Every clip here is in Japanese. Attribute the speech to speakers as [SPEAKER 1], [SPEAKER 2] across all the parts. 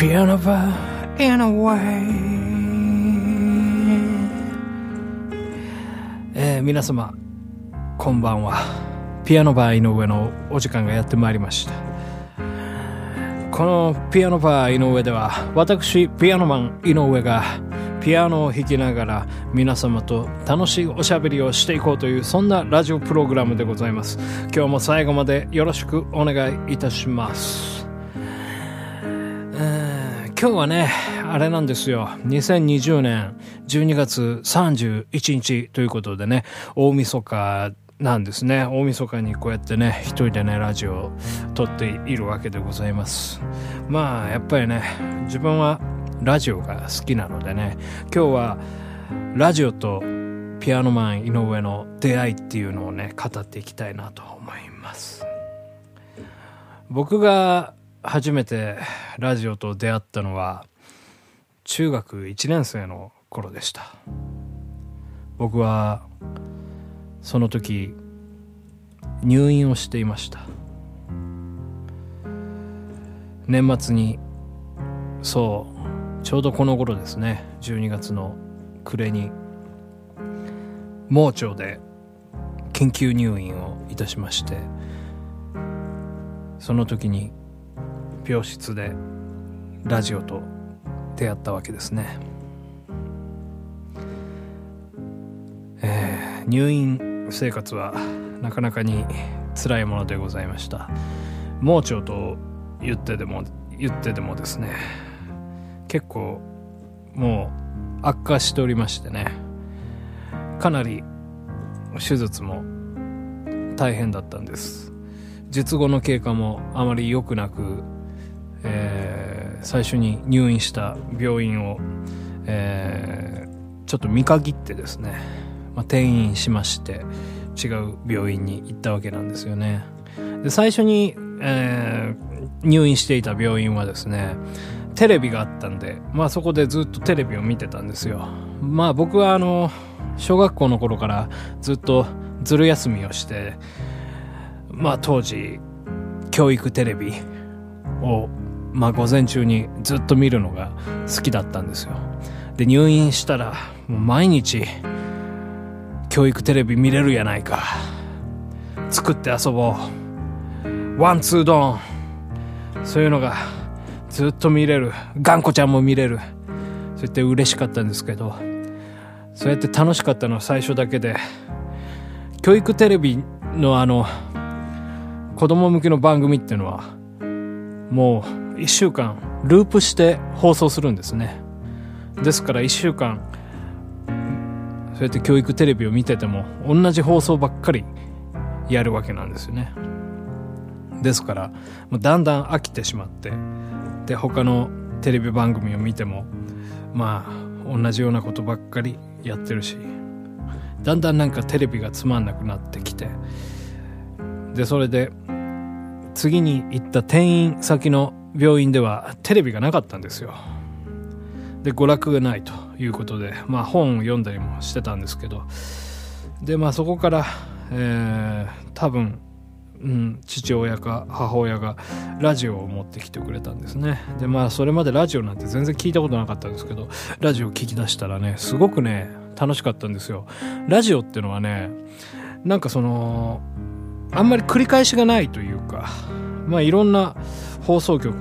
[SPEAKER 1] Piano bar in a way. えー、皆様こんばんは。ピアノバー井上のお時間がやってまいりました。このピアノバー井上では私ピアノマン井上がピアノを弾きながら皆様と楽しいおしゃべりをしていこうというそんなラジオプログラムでございます。今日も最後までよろしくお願いいたします。今日はねあれなんですよ。2020年12月31日ということでね大晦日なんですね。大晦日にこうやってね一人でねラジオを撮っているわけでございます。まあやっぱりね自分はラジオが好きなのでね今日はラジオとピアノマン井上の出会いっていうのをね語っていきたいなと思います。僕が初めてラジオと出会ったのは中学1年生の頃でした。僕はその時入院をしていました。年末にそうちょうどこの頃ですね12月の暮れに盲腸で緊急入院をいたしましてその時に病室でラジオと出会ったわけですね。えー、入院生活はなかなかに辛いものでございました。盲腸と言ってでも言ってでもですね。結構もう悪化しておりましてね。かなり手術も大変だったんです。術後の経過もあまり良くなく、えー、最初に入院した病院を、えー、ちょっと見限ってですね、まあ、転院しまして違う病院に行ったわけなんですよねで最初に、えー、入院していた病院はですねテレビがあったんで、まあそこでずっとテレビを見てたんですよ。まあ僕はあの、小学校の頃からずっとずる休みをして、まあ当時、教育テレビを、まあ午前中にずっと見るのが好きだったんですよ。で、入院したら、毎日、教育テレビ見れるやないか。作って遊ぼう。ワンツードン。そういうのがずっと見れる頑固ちゃんも見れるそうやって嬉しかったんですけどそうやって楽しかったのは最初だけで教育テレビのあの子供向けの番組っていうのはもう1週間ループして放送するんですね。ですから1週間そうやって教育テレビを見てても同じ放送ばっかりやるわけなんですよね。ですからだんだん飽きてしまってで他のテレビ番組を見てもまあ同じようなことばっかりやってるしだんだんなんかテレビがつまんなくなってきてでそれで次に行った転院先の病院ではテレビがなかったんですよ。で娯楽がないということでまあ本を読んだりもしてたんですけど。でまあそこから、えー、多分うん、父親か母親がラジオを持ってきてくれたんですね。でまあそれまでラジオなんて全然聞いたことなかったんですけどラジオ聞き出したらねすごくね楽しかったんですよ。ラジオってのはねなんかそのあんまり繰り返しがないというかまあいろんな放送局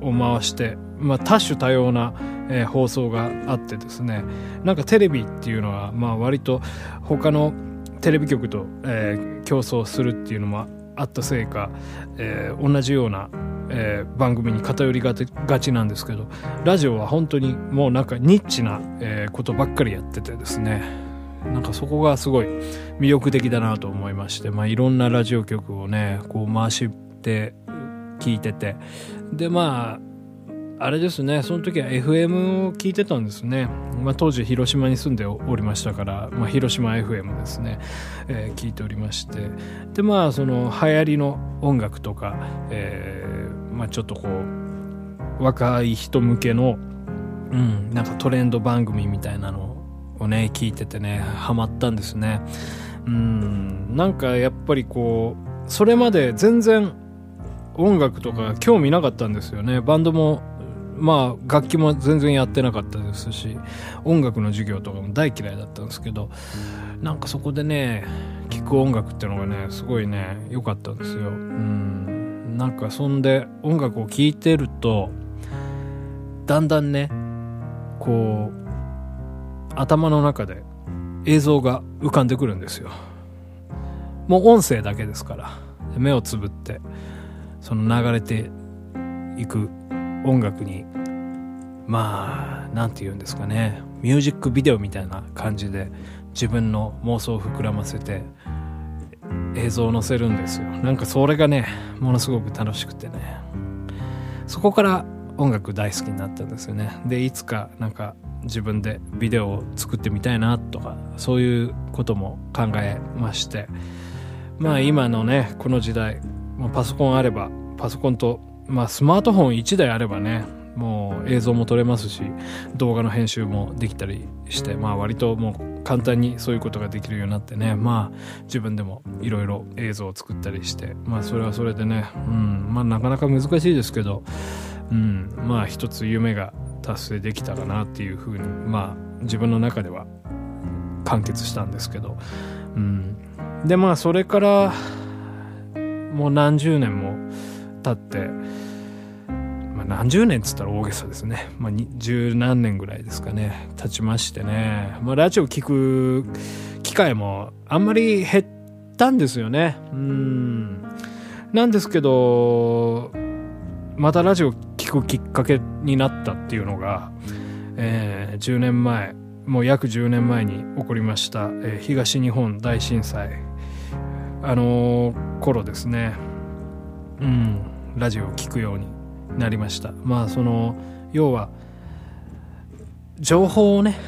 [SPEAKER 1] を回して、まあ、多種多様な、えー、放送があってですね。なんかテレビっていうのはまあ割と他のテレビ局と、えー、競争するっていうのもあったせいか、えー、同じような、えー、番組に偏りがちなんですけどラジオは本当にもうなんかニッチな、え、ことばっかりやっててですね。なんかそこがすごい魅力的だなと思いまして、まあ、いろんなラジオ局をねこう回して聞いてて。でまああれですね。その時は FM を聞いてたんですね、まあ、当時広島に住んでおりましたから、まあ、広島 FM ですね、えー、聞いておりまして。でまあその流行りの音楽とか、えー、まあ、ちょっとこう若い人向けの、うん、なんかトレンド番組みたいなのをね聞いててねハマったんですね。うんなんかやっぱりこうそれまで全然音楽とか興味なかったんですよね。バンドもまあ楽器も全然やってなかったですし音楽の授業とかも大嫌いだったんですけどなんかそこでね聴く音楽っていうのがねすごいね良かったんですよ。うん。なんかそんで音楽を聴いてるとだんだんねこう頭の中で映像が浮かんでくるんですよ。もう音声だけですから目をつぶってその流れていく音楽にまあ何て言うんですかね。ミュージックビデオみたいな感じで自分の妄想を膨らませて映像を載せるんですよ。なんかそれがねものすごく楽しくてね。そこから音楽大好きになったんですよね。でいつかなんか自分でビデオを作ってみたいなとかそういうことも考えまして。まあ今のねこの時代パソコンあればパソコンと、まあ、スマートフォン1台あればねもう映像も撮れますし動画の編集もできたりしてまあ割ともう簡単にそういうことができるようになってねまあ自分でもいろいろ映像を作ったりしてまあそれはそれでねうんまあなかなか難しいですけどうんまあ一つ夢が達成できたかなっていうふうにまあ自分の中では完結したんですけどうん。でまあそれからもう何十年も経って、まあ、何十年っつったら大げさですね、まあ、十何年ぐらいですかね。経ちましてね、まあ、ラジオ聞く機会もあんまり減ったんですよね。うん。なんですけどまたラジオ聞くきっかけになったっていうのが、えー、10年前もう約10年前に起こりました、えー、東日本大震災。あのー、頃ですね。うん。ラジオを聴くようになりました。まあその要は情報をね、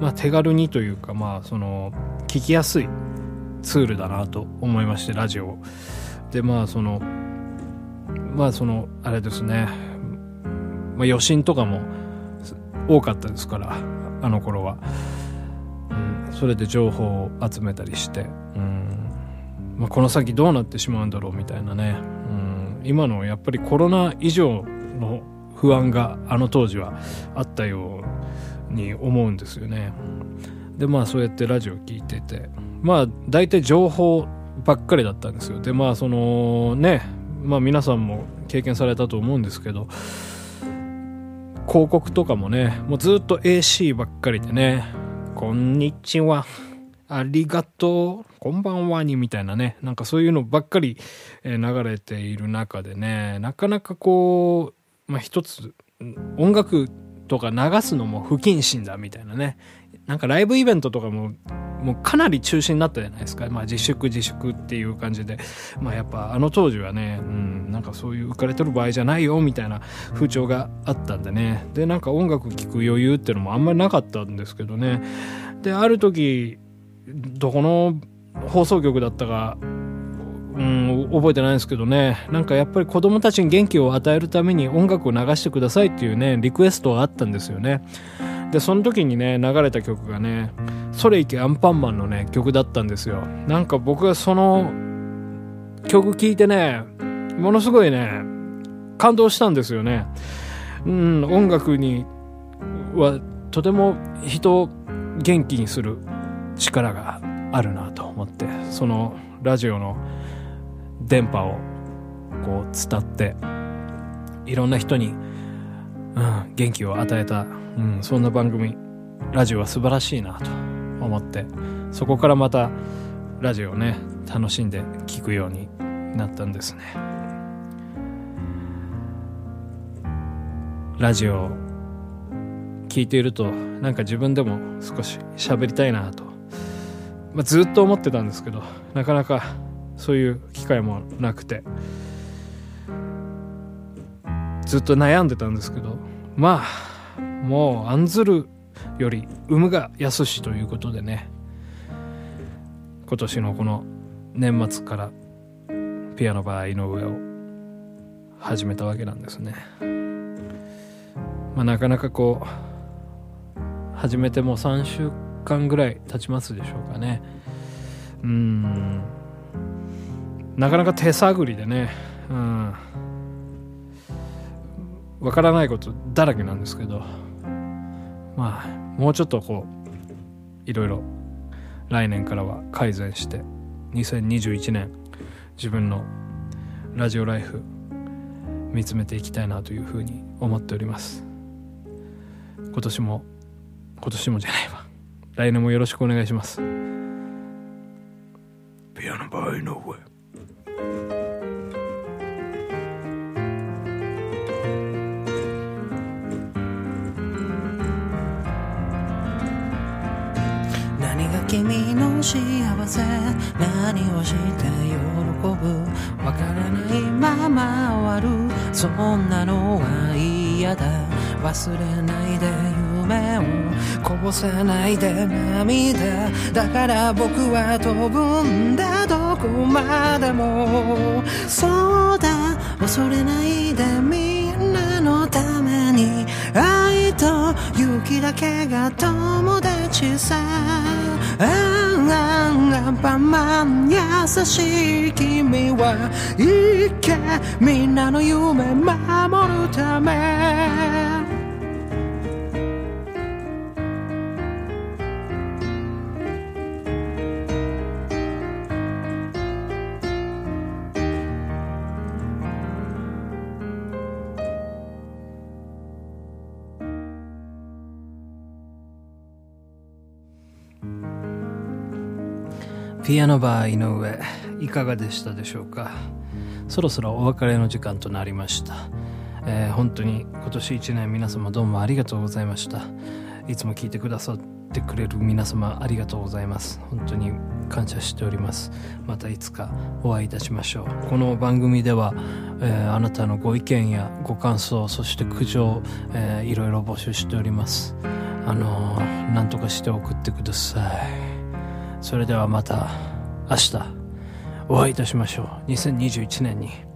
[SPEAKER 1] まあ、手軽にというかまあその聞きやすいツールだなと思いましてラジオでまあそのまあそのあれですね、まあ、余震とかも多かったですからあの頃は、うん、それで情報を集めたりして、うん。まあ、この先どうなってしまうんだろうみたいなね、うん。今のやっぱりコロナ以上の不安があの当時はあったように思うんですよね。でまあそうやってラジオ聞いてて。まあ大体情報ばっかりだったんですよ。でまあそのねまあ皆さんも経験されたと思うんですけど広告とかもねもうずっと AC ばっかりでね「こんにちは」ありがとう、こんばんはにみたいなね、なんかそういうのばっかり流れている中でね、なかなかこう、まあ一つ、音楽とか流すのも不謹慎だみたいなね、なんかライブイベントとかも、もうかなり中止になったじゃないですか。まあ自粛自粛っていう感じで。まあやっぱあの当時はね、うん、なんかそういう浮かれてる場合じゃないよみたいな風潮があったんでね。で、なんか音楽聴く余裕っていうのもあんまりなかったんですけどね。で、ある時、どこの放送局だったか、うん、覚えてないんですけどね、なんかやっぱり子供たちに元気を与えるために音楽を流してくださいっていうね、リクエストがあったんですよね。で、その時にね、流れた曲がね、それいけアンパンマンのね、曲だったんですよ。なんか僕はその曲聴いてね、ものすごいね、感動したんですよね。うん、音楽にはとても人を元気にする力があるなと思ってそのラジオの電波をこう伝っていろんな人に、うん、元気を与えた、うん、そんな番組ラジオは素晴らしいなと思ってそこからまたラジオをね楽しんで聴くようになったんですね。ラジオ聞いているとなんか自分でも少し喋りたいなとまあ、ずっと思ってたんですけどなかなかそういう機会もなくてずっと悩んでたんですけどまあもう案ずるより産むが安しということでね今年のこの年末からピアノバー井上を始めたわけなんですね。まあ、なかなかこう始めてもう3週間ぐらい経ちますでしょうかね。うん。なかなか手探りでね、うん、わからないことだらけなんですけど。まあもうちょっとこういろいろ来年からは改善して2021年自分のラジオライフ見つめていきたいなというふうに思っております。今年も今年もじゃないわ。来年もよろしくお願いします。ピアノバイの上
[SPEAKER 2] 何が君の幸せ？何をして喜ぶ？わからないまま終わる。そんなのは嫌だ。忘れないで夢をこぼさないで涙だから僕は飛ぶんだ。どこまでもそうだ。恐れないでみんなのために。愛と勇気だけが友達さ。アンパンマン優しい君は。行けみんなの夢守るため。
[SPEAKER 1] ピアノバー井上いかがでしたでしょうか？そろそろお別れの時間となりました、えー本当に今年1年皆様どうもありがとうございました。いつも聞いてくださってくれる皆様ありがとうございます。本当に感謝しております。またいつかお会いいたしましょう。この番組では、えーあなたのご意見やご感想そして苦情、えーいろいろ募集しております。あのー何とかして送ってください。それではまた明日お会いいたしましょう。2021年に。